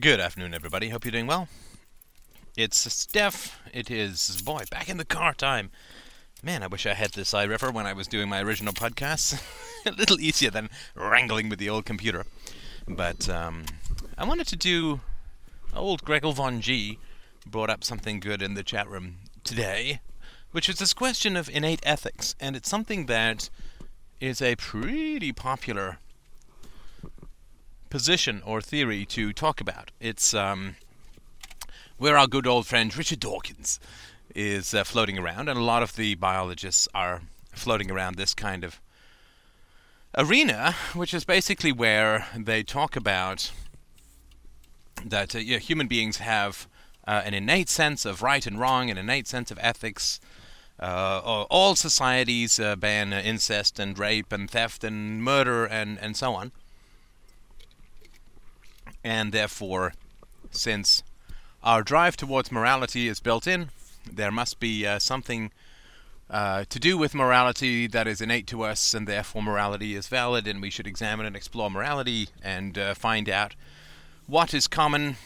Good afternoon, everybody. Hope you're doing well. It's Steph. It is, boy, back in the car time. Man, I wish I had this iRiver when I was doing my original podcasts. a little easier than wrangling with the old computer. But um, I wanted to do. Old Gregor Von G brought up something good in the chat room today, which is this question of innate ethics. And it's something that is a pretty popular position or theory to talk about. It's um, where our good old friend Richard Dawkins is uh, floating around, and a lot of the biologists are floating around this kind of arena, which is basically where they talk about that uh, human beings have uh, an innate sense of right and wrong, an innate sense of ethics. Uh, all societies uh, ban incest and rape and theft and murder and, and so on and therefore, since our drive towards morality is built in, there must be uh, something uh, to do with morality that is innate to us, and therefore morality is valid, and we should examine and explore morality and uh, find out what is common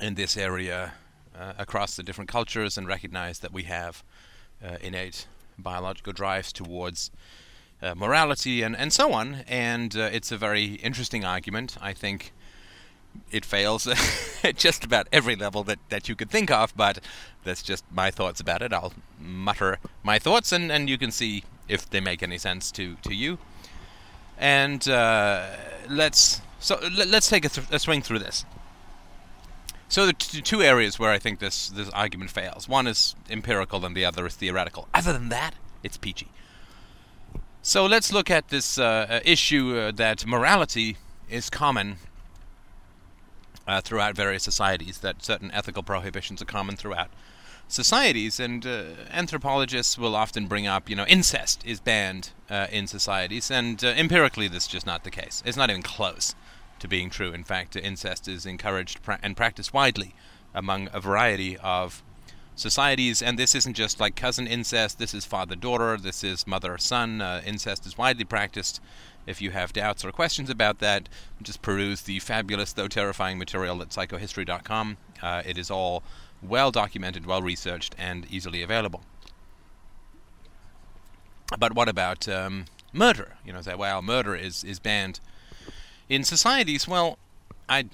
in this area uh, across the different cultures, and recognize that we have uh, innate biological drives towards. Uh, morality and, and so on, and it's a very interesting argument. I think it fails at just about every level that, that you could think of, but that's just my thoughts about it. I'll mutter my thoughts, and, and you can see if they make any sense to, to you. And uh, let's so let's take a, th- a, swing through this. So the t- two areas where I think this this argument fails. One is empirical, and the other is theoretical. Other than that, it's peachy. So let's look at this uh, issue uh, that morality is common uh, throughout various societies, that certain ethical prohibitions are common throughout societies. And uh, anthropologists will often bring up, you know, incest is banned uh, in societies, and uh, empirically, this is just not the case. It's not even close to being true. In fact, incest is encouraged pra- and practiced widely among a variety of societies, and this isn't just like cousin incest, this is father daughter, this is mother son. Uh, incest is widely practiced if you have doubts or questions about that, just peruse the fabulous though terrifying material at psychohistory.com. Uh, it is all well documented, well researched, and easily available. But what about um, murder? You know, say, well, murder is, is banned in societies. Well, I,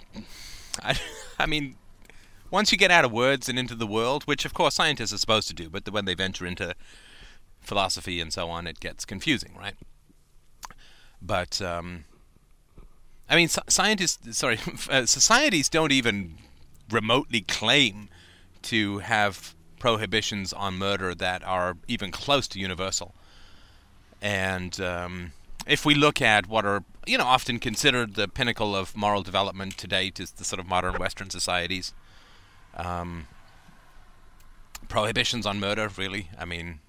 I, I mean, once you get out of words and into the world, which of course scientists are supposed to do, but when they venture into philosophy and so on, it gets confusing, right? But um, I mean, scientists, sorry, uh, societies don't even remotely claim to have prohibitions on murder that are even close to universal. And um, if we look at what are, you know, often considered the pinnacle of moral development to date is the sort of modern Western societies. Um, prohibitions on murder, really. I mean,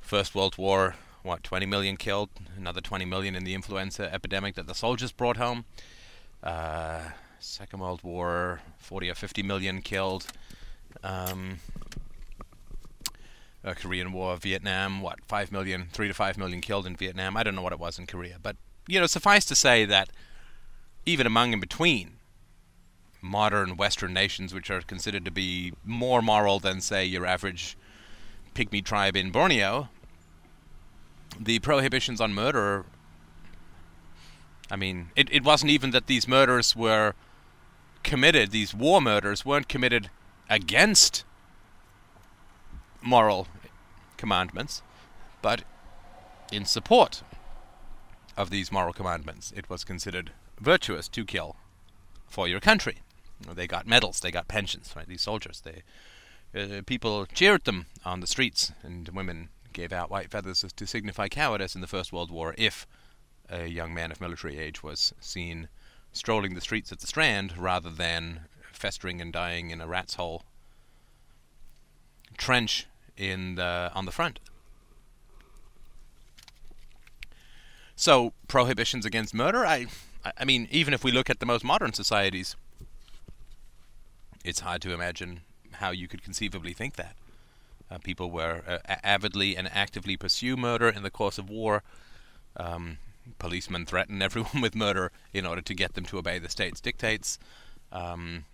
First World War, what 20 million killed, another 20 million in the influenza epidemic that the soldiers brought home. Uh, Second World War, 40 or 50 million killed. Um, Korean War, Vietnam, what 5 million, 3 to 5 million killed in Vietnam. I don't know what it was in Korea, but you know, suffice to say that even among and between modern Western nations, which are considered to be more moral than, say, your average pygmy tribe in Borneo, the prohibitions on murder I mean, it, it wasn't even that these murders were committed, these war murders weren't committed against moral commandments, but in support of these moral commandments. It was considered virtuous to kill for your country. They got medals, they got pensions, right? These soldiers, they uh, people cheered them on the streets, and women gave out white feathers to signify cowardice in the First World War if a young man of military age was seen strolling the streets at the Strand rather than festering and dying in a rat's hole trench in the, on the front. So prohibitions against murder, I, I mean, even if we look at the most modern societies, it's hard to imagine how you could conceivably think that. Uh, people were uh, avidly and actively pursue murder in the course of war. Um, policemen threaten everyone with murder in order to get them to obey the state's dictates. Um,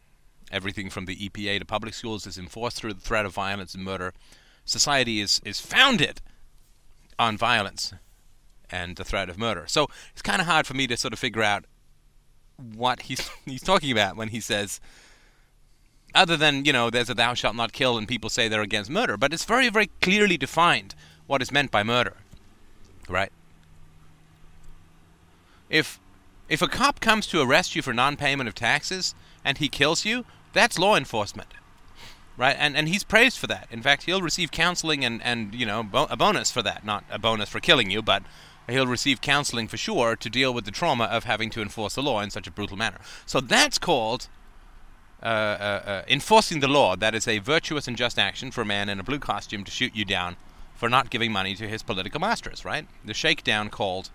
everything from the EPA to public schools is enforced through the threat of violence and murder. Society is, is founded on violence and the threat of murder. So it's kind of hard for me to sort of figure out what he's he's talking about when he says other than you know there's a thou shalt not kill and people say they're against murder but it's very very clearly defined what is meant by murder right? If if a cop comes to arrest you for non-payment of taxes and he kills you that's law enforcement right? And and he's praised for that. In fact he'll receive counseling and and you know bo- a bonus for that. Not a bonus for killing you but he'll receive counseling for sure to deal with the trauma of having to enforce the law in such a brutal manner. So that's called uh, uh, uh, enforcing the law. That is a virtuous and just action for a man in a blue costume to shoot you down for not giving money to his political masters, right? The shakedown called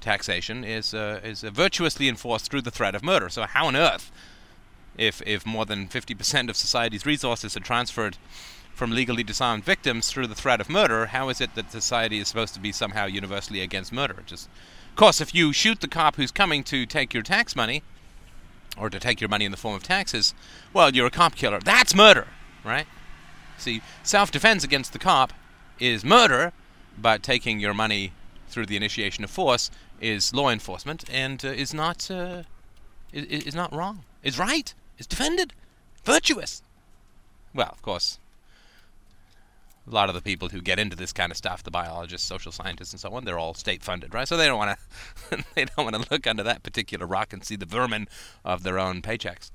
taxation is uh, is virtuously enforced through the threat of murder. So how on earth, if if more than 50% of society's resources are transferred from legally disarmed victims through the threat of murder, how is it that society is supposed to be somehow universally against murder? Just, of course, if you shoot the cop who's coming to take your tax money, or to take your money in the form of taxes, well, you're a cop killer. That's murder, right? See, self-defense against the cop is murder, but taking your money through the initiation of force is law enforcement and uh, is not uh, is, is not wrong. It's right. It's defended. Virtuous. Well, of course, a lot of the people who get into this kind of stuff, the biologists, social scientists, and so on, they're all state funded, right? So they don't want to they don't want to look under that particular rock and see the vermin of their own paychecks.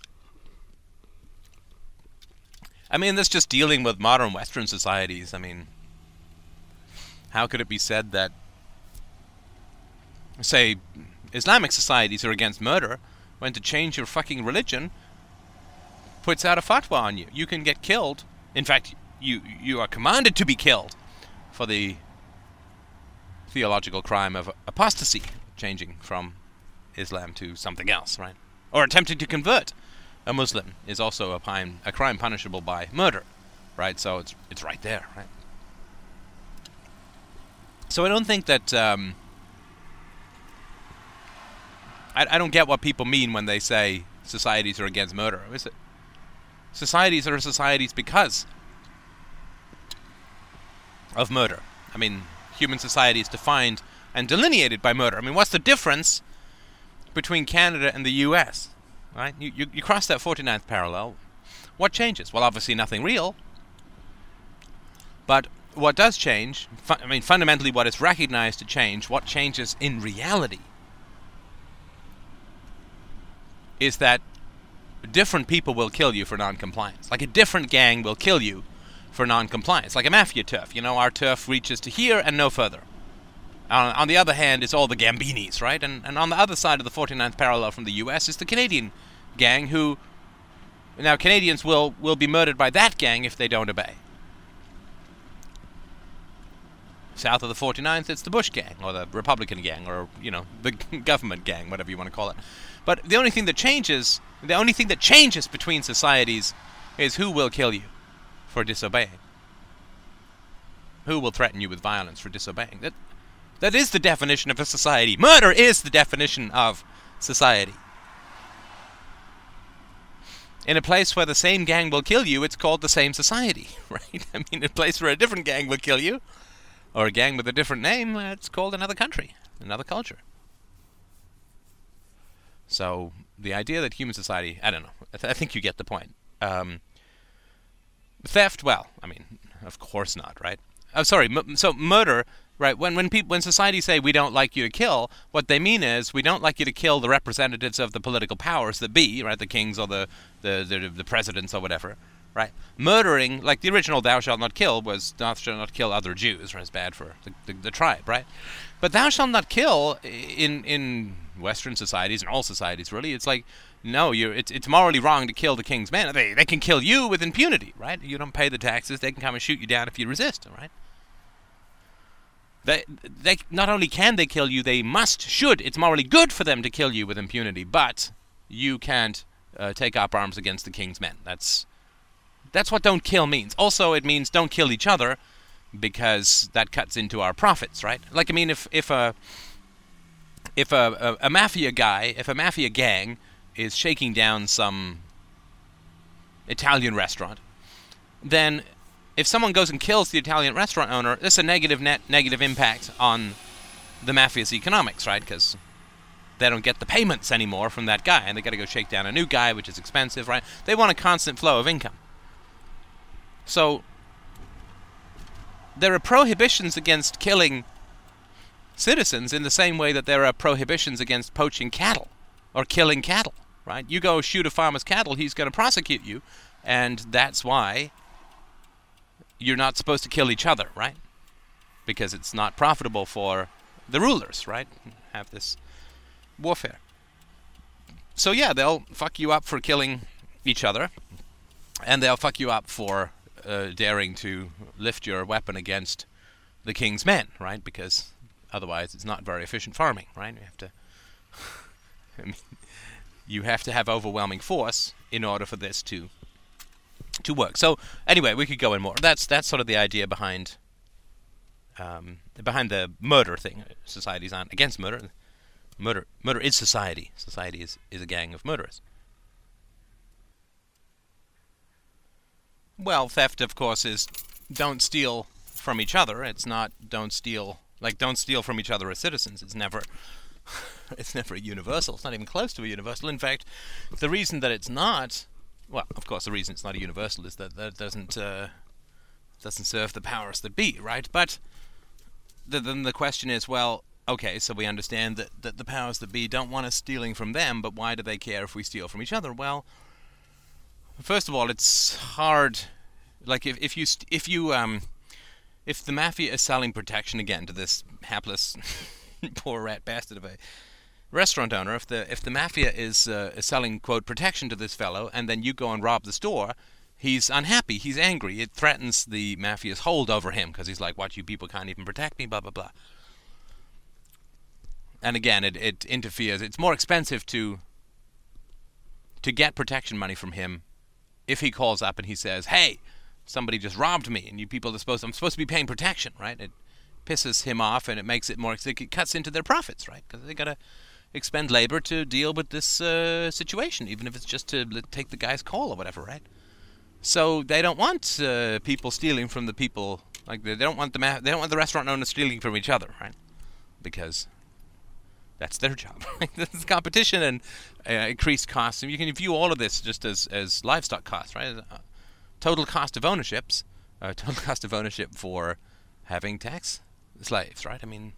I mean, that's just dealing with modern Western societies. I mean, how could it be said that, say, Islamic societies are against murder when to change your fucking religion puts out a fatwa on you? You can get killed. In fact, you you are commanded to be killed for the theological crime of apostasy, changing from Islam to something else, right? Or attempting to convert a Muslim is also a, pine, a crime punishable by murder, right? So it's it's right there, right? So I don't think that um, I, I don't get what people mean when they say societies are against murder. Is it? Societies are societies because of murder. I mean, human society is defined and delineated by murder. I mean, what's the difference between Canada and the U.S.? Right? You, you, you cross that 49th parallel. What changes? Well, obviously nothing real. But what does change, I mean, fundamentally what is recognized to change, what changes in reality, is that different people will kill you for non-compliance. Like a different gang will kill you for non-compliance, like a mafia turf. You know, our turf reaches to here and no further. On the other hand, it's all the Gambinis, right? And, and on the other side of the 49th parallel from the U.S. is the Canadian gang who... Now, Canadians will, will be murdered by that gang if they don't obey. South of the 49th, it's the Bush gang, or the Republican gang, or, you know, the government gang, whatever you want to call it. But the only thing that changes, the only thing that changes between societies is who will kill you for disobeying? Who will threaten you with violence for disobeying? That, that is the definition of a society. Murder is the definition of society. In a place where the same gang will kill you, it's called the same society, right? I mean, a place where a different gang will kill you, or a gang with a different name, it's called another country, another culture. So the idea that human society, I don't know, I, th- I think you get the point. Um, Theft, well, I mean, of course not, right? I'm oh, sorry. M- so murder, right? When when people when society say we don't like you to kill, what they mean is we don't like you to kill the representatives of the political powers that be, right? The kings or the the the, the presidents or whatever, right? Murdering, like the original "Thou shalt not kill" was "Thou shalt not kill other Jews," right? It's bad for the, the, the tribe, right? But "Thou shalt not kill" in in Western societies and all societies really, it's like no, you're it's it's morally wrong to kill the king's men. They they can kill you with impunity, right? You don't pay the taxes, they can come and shoot you down if you resist, right? They they not only can they kill you, they must should. It's morally good for them to kill you with impunity, but you can't uh, take up arms against the king's men. That's that's what don't kill means. Also, it means don't kill each other because that cuts into our profits, right? Like I mean, if if a if a, a, a mafia guy, if a mafia gang is shaking down some Italian restaurant, then if someone goes and kills the Italian restaurant owner, there's a negative net negative impact on the mafia's economics, right? Because they don't get the payments anymore from that guy, and they got to go shake down a new guy, which is expensive, right? They want a constant flow of income. So there are prohibitions against killing citizens in the same way that there are prohibitions against poaching cattle or killing cattle, right? You go shoot a farmer's cattle, he's going to prosecute you, and that's why you're not supposed to kill each other, right? Because it's not profitable for the rulers, right? Have this warfare. So yeah, they'll fuck you up for killing each other, and they'll fuck you up for uh, daring to lift your weapon against the king's men, right? Because otherwise, it's not very efficient farming, right? You have to. I mean, you have to have overwhelming force in order for this to to work. So anyway, we could go in more. That's that's sort of the idea behind um, behind the murder thing. Societies aren't against murder. Murder murder is society. Society is, is a gang of murderers. Well, theft, of course, is don't steal from each other. It's not don't steal like don't steal from each other as citizens. It's never it's never universal. It's not even close to a universal. In fact, the reason that it's not well, of course, the reason it's not a universal is that that doesn't uh, doesn't serve the powers that be, right? But the, then the question is, well, okay, so we understand that, that the powers that be don't want us stealing from them, but why do they care if we steal from each other? Well, first of all, it's hard. Like if if you st- if you um if the mafia is selling protection again to this hapless poor rat bastard of a restaurant owner, if the if the mafia is, uh, is selling quote protection to this fellow, and then you go and rob the store, he's unhappy, he's angry. It threatens the mafia's hold over him because he's like, "What you people can't even protect me," blah blah blah. And again, it it interferes. It's more expensive to to get protection money from him if he calls up and he says, "Hey, somebody just robbed me, and you people are supposed I'm supposed to be paying protection," right? It pisses him off and it makes it more it cuts into their profits, right? Because they gotta expend labor to deal with this uh, situation, even if it's just to take the guy's call or whatever, right? So they don't want uh, people stealing from the people. Like they don't want the ma- they don't want the restaurant owners stealing from each other, right? Because that's their job. this is competition and uh, increased costs. And you can view all of this just as as livestock costs, right? Total cost of ownerships, uh, total cost of ownership for having tax slaves, right? I mean,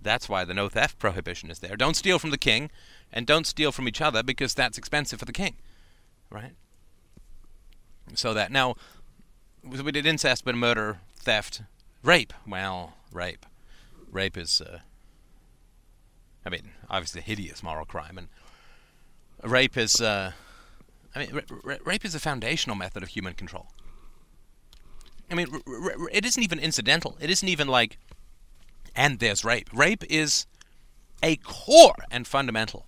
that's why the no theft prohibition is there. Don't steal from the king, and don't steal from each other because that's expensive for the king, right? So that now we did incest, but murder, theft, rape. Well, rape, rape is, uh, I mean, obviously a hideous moral crime, and rape is, uh, I mean, rape is a foundational method of human control. I mean, it isn't even incidental. It isn't even like and there's rape. Rape is a core and fundamental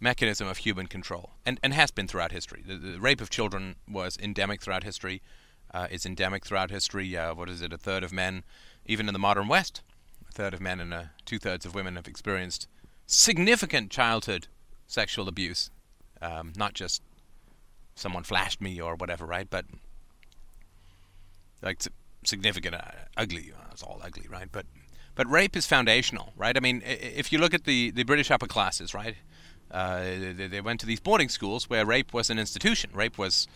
mechanism of human control, and, and has been throughout history. The, the rape of children was endemic throughout history, uh, is endemic throughout history. Uh, what is it? A third of men, even in the modern West, a third of men and uh, two thirds of women have experienced significant childhood sexual abuse. Um, not just someone flashed me or whatever, right? But like significant, uh, ugly. Uh, it's all ugly, right? But but rape is foundational, right? I mean, if you look at the, the British upper classes, right? Uh, they, they, went to these boarding schools where rape was an institution. Rape was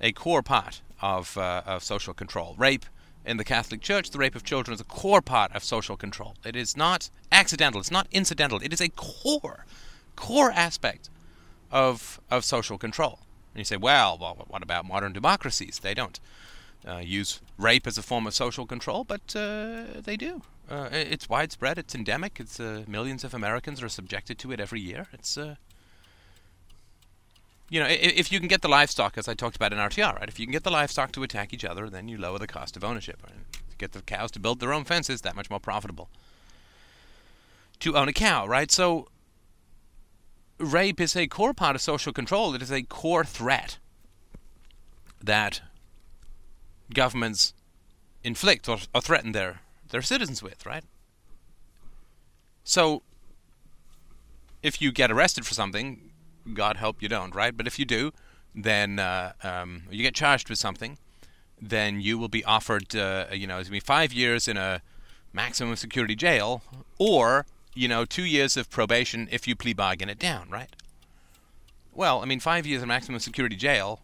a core part of, uh, of social control. Rape in the Catholic Church, the rape of children is a core part of social control. It is not accidental. It's not incidental. It is a core, core aspect of of social control. And you say, well, well what about modern democracies? They don't uh, use rape as a form of social control, but uh, they do. Uh, it's widespread. It's endemic. It's uh, millions of Americans are subjected to it every year. It's uh, you know, if, if, you can get the livestock, as I talked about in RTR, right? If you can get the livestock to attack each other, then you lower the cost of ownership. Right? Get the cows to build their own fences, that much more profitable to own a cow, right? So rape is a core part of social control. It is a core threat that governments inflict or, or threaten their their citizens with, right? So, if you get arrested for something, God help you don't, right? But if you do, then uh, um, you get charged with something, then you will be offered, uh, you know, it's going to be five years in a maximum security jail, or you know, two years of probation if you plea bargain it down, right? Well, I mean, five years in maximum security jail.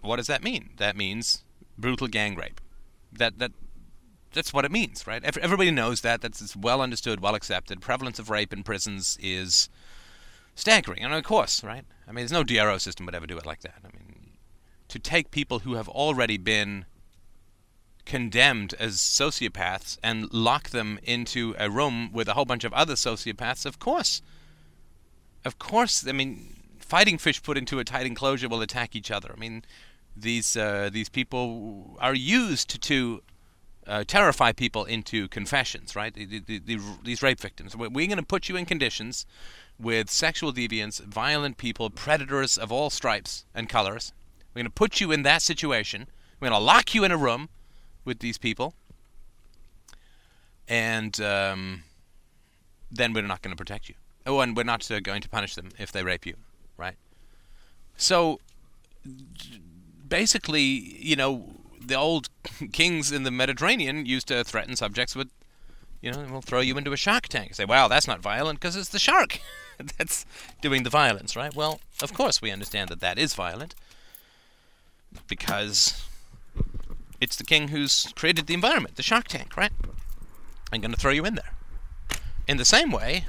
What does that mean? That means brutal gang rape. That that that's what it means, right? Everybody knows that. That's well understood, well accepted. Prevalence of rape in prisons is staggering, and of course, right? I mean, there's no DRO system would ever do it like that. I mean, to take people who have already been condemned as sociopaths and lock them into a room with a whole bunch of other sociopaths, of course. Of course, I mean, fighting fish put into a tight enclosure will attack each other. I mean, these uh, these people are used to uh, terrify people into confessions, right? The, the, the, these rape victims. We're going to put you in conditions with sexual deviants, violent people, predators of all stripes and colors. We're going to put you in that situation. We're going to lock you in a room with these people, and um, then we're not going to protect you. Oh, and we're not uh, going to punish them if they rape you, right? So basically, you know, the old kings in the Mediterranean used to threaten subjects with, you know, we'll throw you into a shark tank. Say, wow, that's not violent because it's the shark that's doing the violence, right? Well, of course we understand that that is violent because it's the king who's created the environment, the shark tank, right? I'm going to throw you in there. In the same way,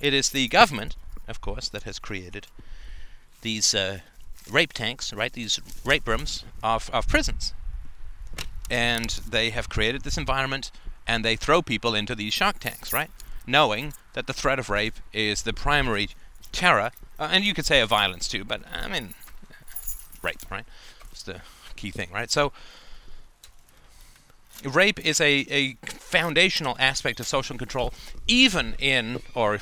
it is the government, of course, that has created these uh, rape tanks, right? These rape rooms of, of prisons. And they have created this environment and they throw people into these shark tanks, right? Knowing that the threat of rape is the primary terror, uh, and you could say a violence too, but I mean, rape, right? It's the key thing, right? So, rape is a, a foundational aspect of social control, even in, or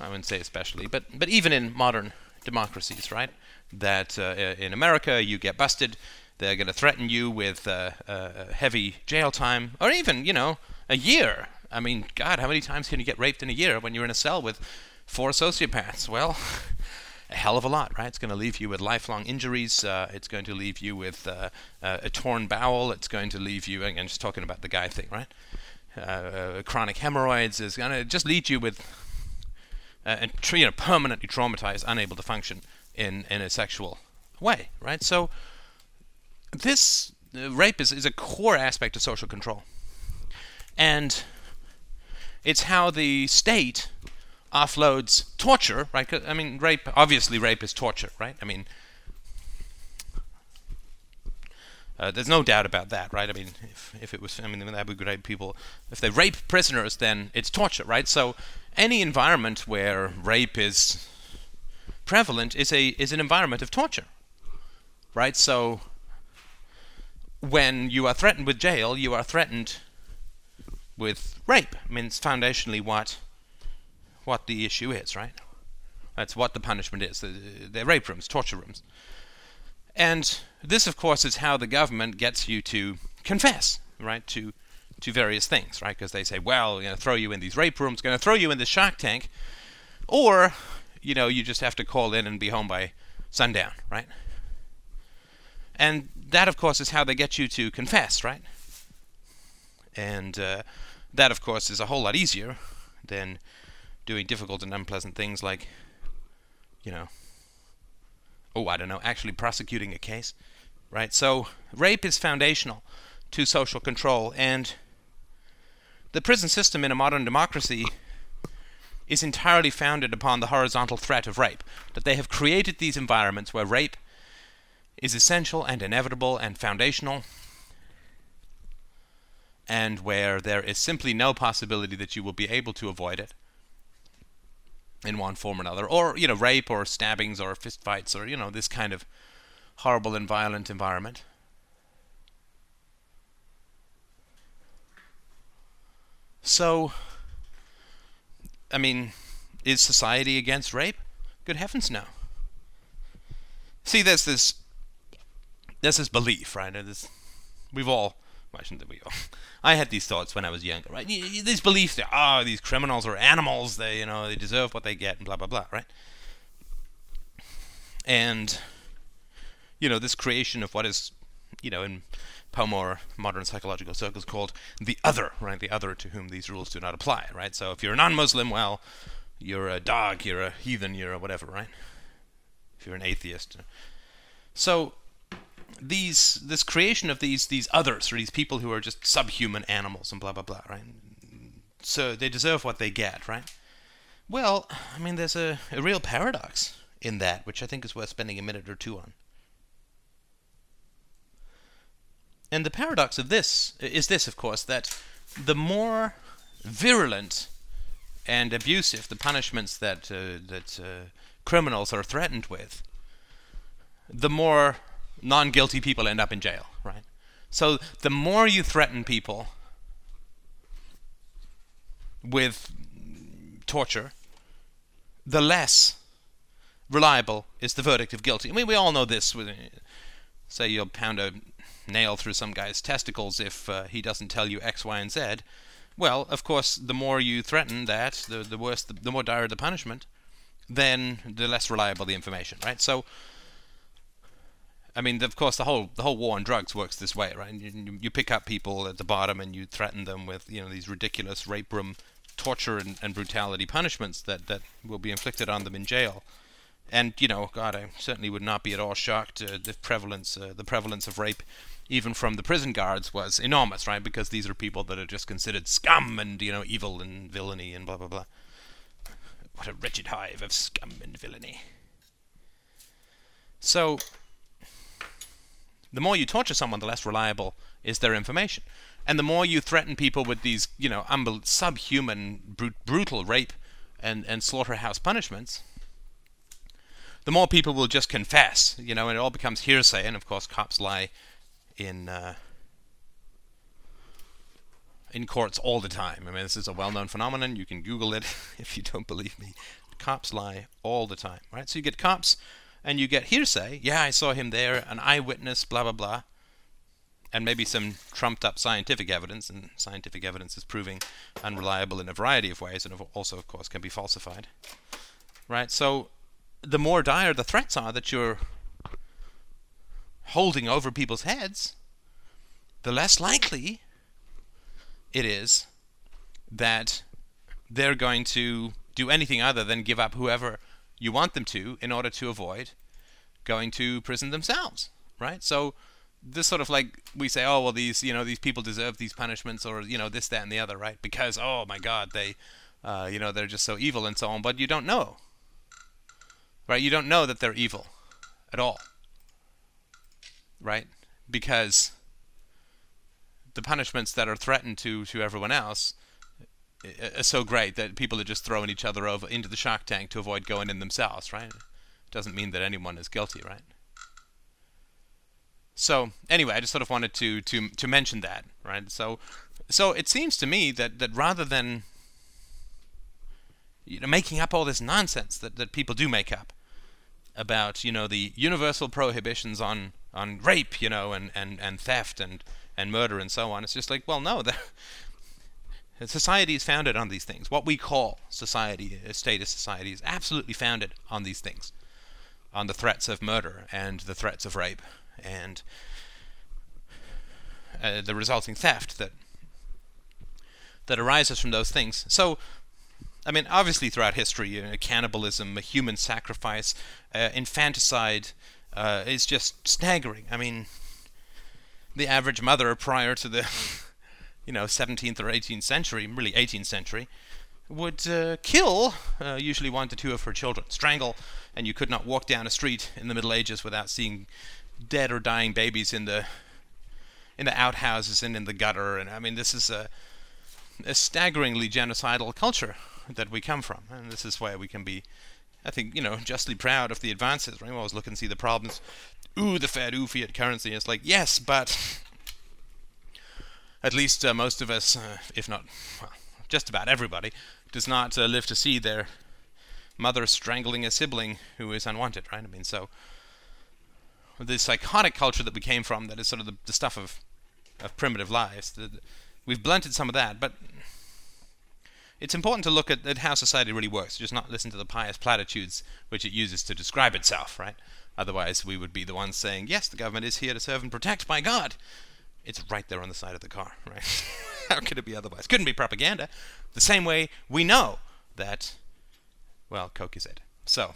I wouldn't say especially, but, but even in modern democracies, right? That uh, in America you get busted, they're going to threaten you with uh, uh, heavy jail time, or even, you know, a year. I mean, God, how many times can you get raped in a year when you're in a cell with four sociopaths? Well, a hell of a lot, right? It's going to leave you with lifelong injuries. Uh, it's going to leave you with uh, uh, a torn bowel. It's going to leave you, again, just talking about the guy thing, right? Uh, chronic hemorrhoids is going to just lead you with, uh, and you know, permanently traumatized, unable to function in, in a sexual way, right? So this uh, rape is, is a core aspect of social control. And it's how the state offloads torture, right? I mean, rape, obviously, rape is torture, right? I mean, uh, there's no doubt about that, right? I mean, if, if it was, I mean, the Abu Ghraib people, if they rape prisoners, then it's torture, right? So any environment where rape is prevalent is a is an environment of torture, right? So when you are threatened with jail, you are threatened with rape. I mean, it's foundationally what what the issue is, right? That's what the punishment is. They're rape rooms, torture rooms. And this, of course, is how the government gets you to confess, right, to to various things, right? Because they say, well, we're going to throw you in these rape rooms, going to throw you in the shark tank, or, you know, you just have to call in and be home by sundown, right? And that, of course, is how they get you to confess, right? And uh, that, of course, is a whole lot easier than doing difficult and unpleasant things like, you know, oh, I don't know, actually prosecuting a case, right? So rape is foundational to social control, and the prison system in a modern democracy is entirely founded upon the horizontal threat of rape. That they have created these environments where rape is essential and inevitable and foundational, and where there is simply no possibility that you will be able to avoid it in one form or another, or you know, rape or stabbings or fistfights or you know this kind of horrible and violent environment. So, I mean, is society against rape? Good heavens, no. See, there's this, there's this belief, right? There's, we've all why shouldn't we all? I had these thoughts when I was younger, right? These beliefs that oh, these criminals are animals. They, you know, they deserve what they get, and blah blah blah, right? and you know this creation of what is you know in Pomor modern psychological circles called the other, right? The other to whom these rules do not apply, right? So if you're a non-Muslim, well, you're a dog, you're a heathen, you're a whatever, right? If you're an atheist. So these this creation of these these others or these people who are just subhuman animals and blah blah blah, right? So they deserve what they get, right? Well, I mean, there's a, a real paradox in that, which I think is worth spending a minute or two on. And the paradox of this is this, of course, that the more virulent and abusive the punishments that uh, that uh, criminals are threatened with, the more non-guilty people end up in jail, right? So the more you threaten people with torture, the less reliable is the verdict of guilty. I mean, we all know this. Say you'll pound a nail through some guy's testicles if uh, he doesn't tell you X, Y, and Z. Well, of course, the more you threaten that, the, the worse, the, the more dire the punishment, then the less reliable the information, right? So, I mean, of course, the whole the whole war on drugs works this way, right? You, you pick up people at the bottom and you threaten them with, you know, these ridiculous rape room torture and, and brutality punishments that, that will be inflicted on them in jail. And you know, God, I certainly would not be at all shocked uh, the prevalence uh, the prevalence of rape even from the prison guards was enormous, right? Because these are people that are just considered scum and you know evil and villainy and blah blah blah. What a wretched hive of scum and villainy. So, the more you torture someone, the less reliable is their information, and the more you threaten people with these you know unbel- subhuman, brut- brutal rape and and slaughterhouse punishments. The more people will just confess, you know, and it all becomes hearsay. And of course, cops lie in uh, in courts all the time. I mean, this is a well-known phenomenon. You can Google it if you don't believe me. Cops lie all the time, right? So you get cops, and you get hearsay. Yeah, I saw him there, an eyewitness, blah blah blah, and maybe some trumped-up scientific evidence. And scientific evidence is proving unreliable in a variety of ways, and also, of course, can be falsified. Right? So the more dire the threats are that you're holding over people's heads, the less likely it is that they're going to do anything other than give up whoever you want them to in order to avoid going to prison themselves, right? So this sort of like we say, oh well, these you know these people deserve these punishments, or you know this, that, and the other, right? Because oh my God, they, uh, you know, they're just so evil and so on. But you don't know, right? You don't know that they're evil at all right? Because the punishments that are threatened to, to everyone else are so great that people are just throwing each other over into the shark tank to avoid going in themselves, right? Doesn't mean that anyone is guilty, right? So anyway, I just sort of wanted to to to mention that, right? So so it seems to me that that rather than you know making up all this nonsense that, that people do make up about you know the universal prohibitions on on rape, you know, and, and, and theft and, and murder and so on. It's just like, well, no, the, society is founded on these things. What we call society, a state of society, is absolutely founded on these things, on the threats of murder and the threats of rape and uh, the resulting theft that that arises from those things. So, I mean, obviously, throughout history, you know, cannibalism, human sacrifice, uh, infanticide, uh, is just staggering. I mean, the average mother prior to the, you know, 17th or 18th century, really 18th century, would uh, kill uh, usually one to two of her children, strangle, and you could not walk down a street in the Middle Ages without seeing dead or dying babies in the in the outhouses and in the gutter. And I mean, this is a, a staggeringly genocidal culture that we come from, and this is why we can be I think, you know, justly proud of the advances, right? We always look and see the problems. Ooh, the Fed, ooh, fiat currency. It's like, yes, but at least uh, most of us, uh, if not, well, just about everybody, does not uh, live to see their mother strangling a sibling who is unwanted, right? I mean, so the psychotic culture that we came from, that is sort of the, the stuff of, of primitive lives, the, the, we've blunted some of that, but it's important to look at, at how society really works, just not listen to the pious platitudes which it uses to describe itself, right? Otherwise, we would be the ones saying, yes, the government is here to serve and protect by God. It's right there on the side of the car, right? how could it be otherwise? Couldn't be propaganda. The same way we know that, well, Coke is it. So,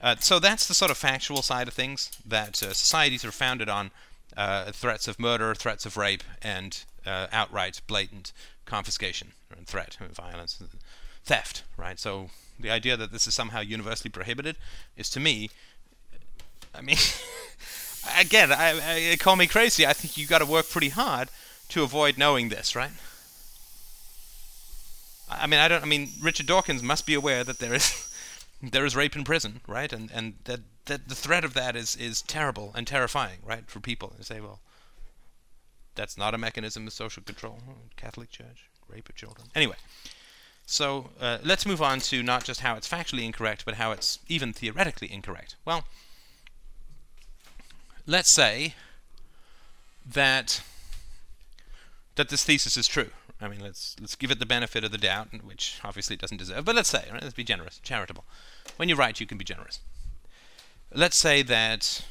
uh, so that's the sort of factual side of things, that uh, societies are founded on uh, threats of murder, threats of rape, and uh, outright, blatant confiscation and threat, and violence, and theft. Right. So the idea that this is somehow universally prohibited is, to me, I mean, again, I, I, call me crazy. I think you've got to work pretty hard to avoid knowing this, right? I mean, I don't. I mean, Richard Dawkins must be aware that there is there is rape in prison, right? And and that that the threat of that is is terrible and terrifying, right, for people. And say, well, that's not a mechanism of social control. Catholic Church, rape of children. Anyway, so uh, let's move on to not just how it's factually incorrect, but how it's even theoretically incorrect. Well, let's say that that this thesis is true. I mean, let's let's give it the benefit of the doubt, which obviously it doesn't deserve. But let's say, right, let's be generous, charitable. When you write, you can be generous. Let's say that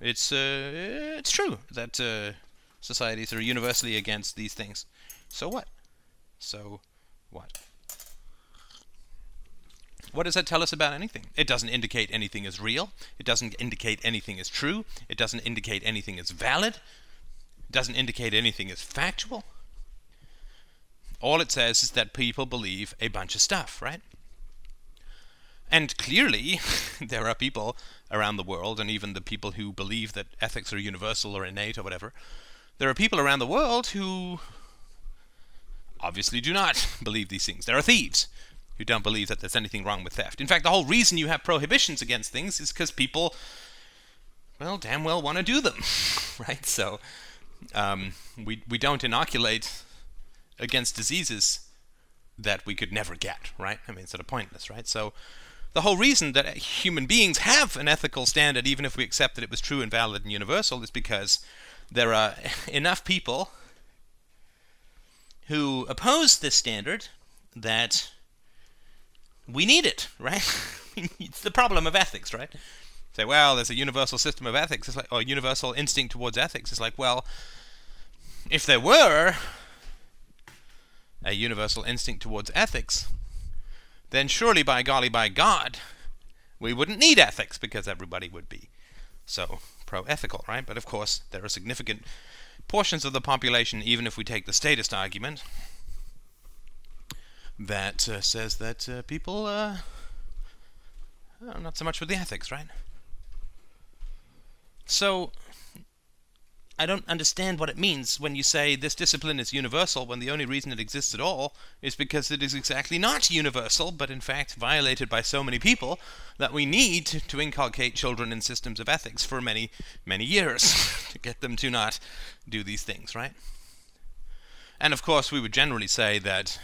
it's uh, it's true that uh, societies are universally against these things. So what? So what? What does that tell us about anything? It doesn't indicate anything is real. It doesn't indicate anything is true. It doesn't indicate anything is valid. It doesn't indicate anything is factual. All it says is that people believe a bunch of stuff, right? And clearly, there are people around the world, and even the people who believe that ethics are universal or innate or whatever, there are people around the world who obviously do not believe these things. There are thieves who don't believe that there's anything wrong with theft. In fact, the whole reason you have prohibitions against things is because people, well, damn well want to do them, right? So um, we we don't inoculate against diseases that we could never get, right? I mean, it's sort of pointless, right? So the whole reason that human beings have an ethical standard, even if we accept that it was true and valid and universal, is because there are enough people who oppose this standard that we need it, right? it's the problem of ethics, right? Say, well, there's a universal system of ethics, it's like, or universal instinct towards ethics. It's like, well, if there were a universal instinct towards ethics, then surely, by golly, by God, we wouldn't need ethics because everybody would be so pro ethical, right? But of course, there are significant portions of the population, even if we take the statist argument, that uh, says that uh, people uh, not so much with the ethics, right? So, I don't understand what it means when you say this discipline is universal when the only reason it exists at all is because it is exactly not universal, but in fact violated by so many people that we need to inculcate children in systems of ethics for many, many years to get them to not do these things, right? And of course, we would generally say that.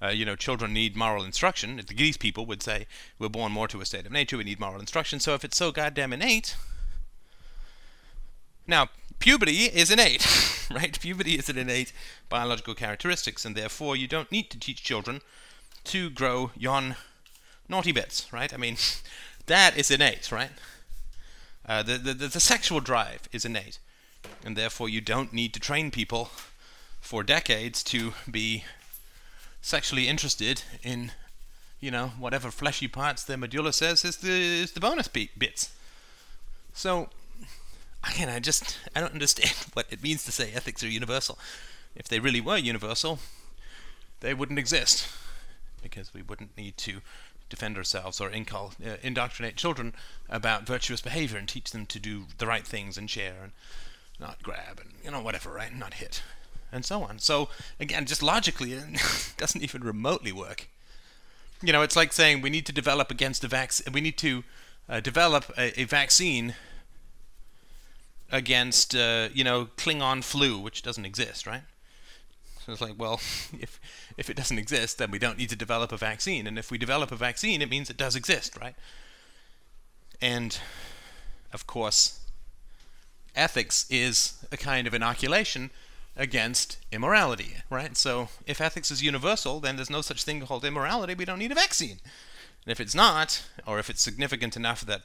Uh, you know, children need moral instruction. The These people would say we're born more to a state of nature. We need moral instruction. So if it's so goddamn innate, now puberty is innate, right? Puberty is an innate biological characteristics, and therefore you don't need to teach children to grow yon naughty bits, right? I mean, that is innate, right? Uh, the, the, the sexual drive is innate, and therefore you don't need to train people for decades to be sexually interested in, you know, whatever fleshy parts their medulla says is the is the bonus bits. So again, I just I don't understand what it means to say ethics are universal. If they really were universal, they wouldn't exist because we wouldn't need to defend ourselves or incul- uh, indoctrinate children about virtuous behavior and teach them to do the right things and share and not grab and you know whatever, right? Not hit and so on. So again, just logically, it doesn't even remotely work. You know, it's like saying we need to develop against a vaccine. We need to uh, develop a, a vaccine against uh, you know Klingon flu, which doesn't exist, right? So it's like, well, if if it doesn't exist, then we don't need to develop a vaccine, and if we develop a vaccine, it means it does exist, right? And of course, ethics is a kind of inoculation against immorality, right? So if ethics is universal, then there's no such thing called immorality. We don't need a vaccine. And if it's not, or if it's significant enough that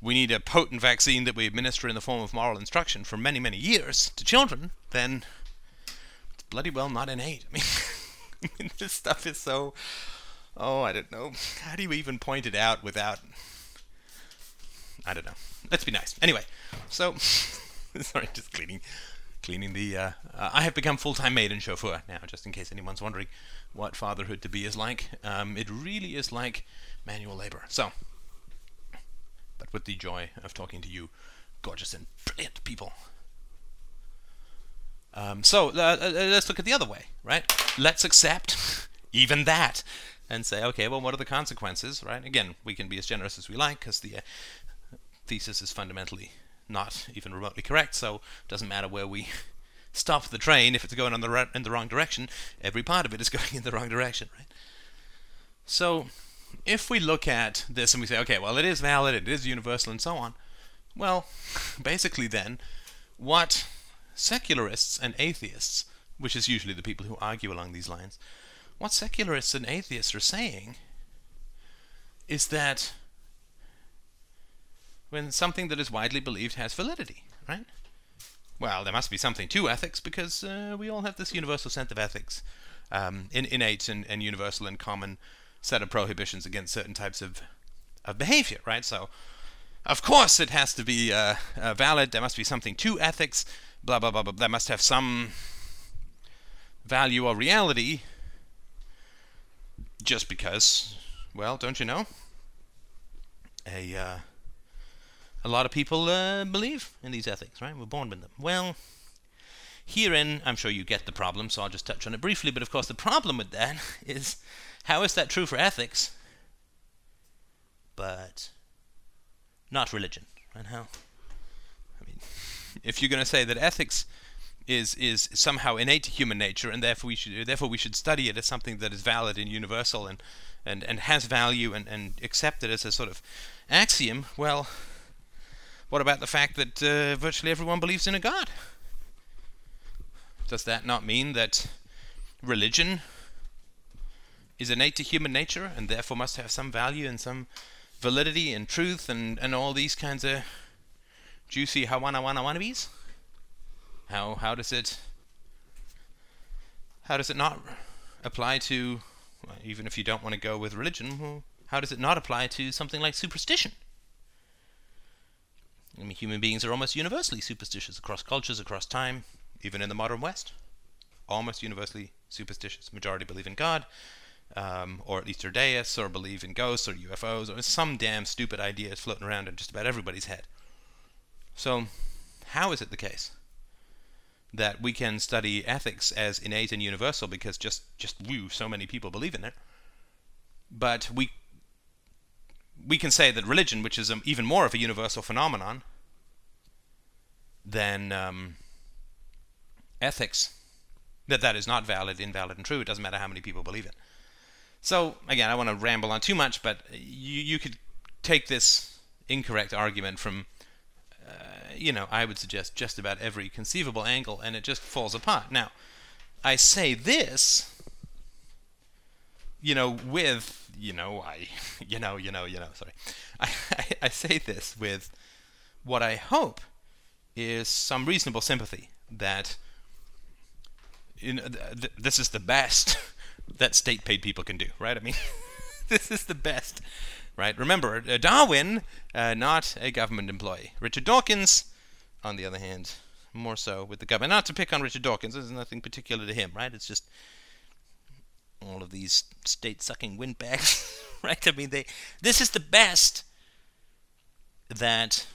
we need a potent vaccine that we administer in the form of moral instruction for many, many years to children, then it's bloody well not innate. I mean, I mean this stuff is so. Oh, I don't know. How do you even point it out without. I don't know. Let's be nice. Anyway, so. sorry, just cleaning cleaning the. Uh, uh, I have become full-time maid and chauffeur now, just in case anyone's wondering what fatherhood to be is like. Um, it really is like manual labor. So, but with the joy of talking to you, gorgeous and brilliant people. Um, so uh, uh, let's look at the other way, right? Let's accept even that and say, okay, well, what are the consequences, right? Again, we can be as generous as we like because the uh, thesis is fundamentally not even remotely correct, so it doesn't matter where we stop the train if it's going on the in the wrong direction. Every part of it is going in the wrong direction, right? So, if we look at this and we say, okay, well, it is valid, it is universal, and so on, well, basically, then, what secularists and atheists, which is usually the people who argue along these lines, what secularists and atheists are saying is that when something that is widely believed has validity, right? Well, there must be something to ethics because uh, we all have this universal sense of ethics, um, in, innate and, and universal and common set of prohibitions against certain types of, of behavior, right? So, of course, it has to be uh, uh, valid. There must be something to ethics. Blah blah blah blah. That must have some value or reality. Just because, well, don't you know? A uh, a lot of people uh, believe in these ethics, right? We're born with them. Well, herein, I'm sure you get the problem, so I'll just touch on it briefly. But of course, the problem with that is how is that true for ethics, but not religion, right? How? I mean, if you're going to say that ethics is is somehow innate to human nature, and therefore we should therefore we should study it as something that is valid and universal and and, and has value and, and accept it as a sort of axiom, well, what about the fact that uh, virtually everyone believes in a God? Does that not mean that religion is innate to human nature and therefore must have some value and some validity and truth and, and all these kinds of juicy hawana wana wannabes? How how does it how does it not apply to well, even if you don't want to go with religion, well, how does it not apply to something like superstition? I mean, human beings are almost universally superstitious across cultures, across time, even in the modern West. Almost universally superstitious. Majority believe in God, um, or at least are deists, or believe in ghosts or UFOs, or some damn stupid ideas floating around in just about everybody's head. So, how is it the case that we can study ethics as innate and universal because just just woo, so many people believe in it, but we we can say that religion, which is even more of a universal phenomenon than um, ethics, that that is not valid, invalid, and true. It doesn't matter how many people believe it. So again, I want to ramble on too much, but you you could take this incorrect argument from, uh, you know, I would suggest just about every conceivable angle, and it just falls apart. Now, I say this, you know, with you know, I, you know, you know, you know, sorry. I, I, I say this with what I hope is some reasonable sympathy that you know, th- th- this is the best that state paid people can do, right? I mean, this is the best, right? Remember, uh, Darwin, uh, not a government employee. Richard Dawkins, on the other hand, more so with the government. Not to pick on Richard Dawkins, there's nothing particular to him, right? It's just all of these state sucking windbags, right? I mean, they this is the best that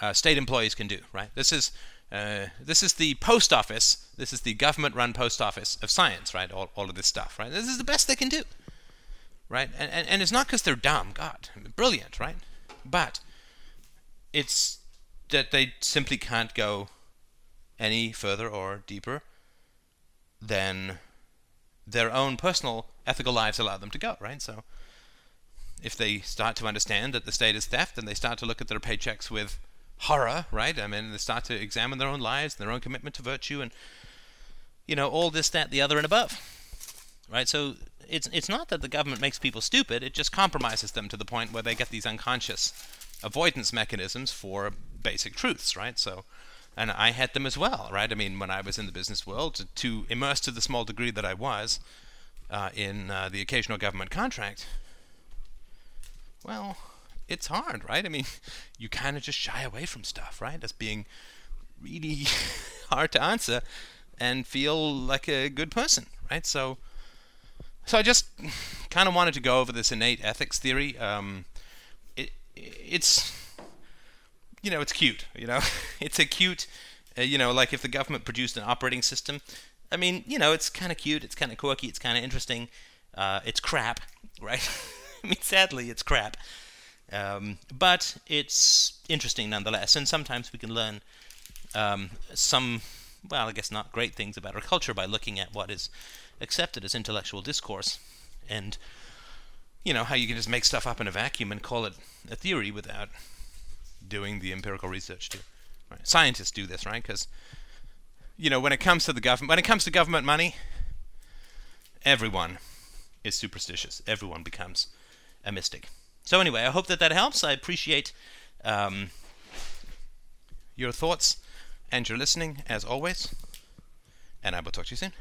uh, state employees can do, right? This is uh, this is the post office. This is the government-run post office of science, right? All, all of this stuff, right? This is the best they can do, right? And and, and it's not because they're dumb. God, brilliant, right? But it's that they simply can't go any further or deeper than their own personal ethical lives allow them to go, right? So if they start to understand that the state is theft and they start to look at their paychecks with horror, right? I mean, they start to examine their own lives, their own commitment to virtue, and you know all this, that, the other, and above, right? So it's it's not that the government makes people stupid; it just compromises them to the point where they get these unconscious avoidance mechanisms for basic truths, right? So. And I had them as well, right? I mean, when I was in the business world, to, to immerse to the small degree that I was uh, in uh, the occasional government contract, well, it's hard, right? I mean, you kind of just shy away from stuff, right? As being really hard to answer and feel like a good person, right? So, so I just kind of wanted to go over this innate ethics theory. Um, it, it's, you know, it's cute. You know, it's a cute, uh, you know, like if the government produced an operating system. I mean, you know, it's kind of cute. It's kind of quirky. It's kind of interesting. Uh, it's crap, right? I mean, sadly, it's crap. Um, but it's interesting nonetheless, and sometimes we can learn um, some, well, I guess not great things about our culture by looking at what is accepted as intellectual discourse, and you know how you can just make stuff up in a vacuum and call it a theory without doing the empirical research too. Right. Scientists do this, right? Because you know when it comes to the government, when it comes to government money, everyone is superstitious. Everyone becomes a mystic. So anyway, I hope that that helps. I appreciate um, your thoughts and your listening as always. And I will talk to you soon.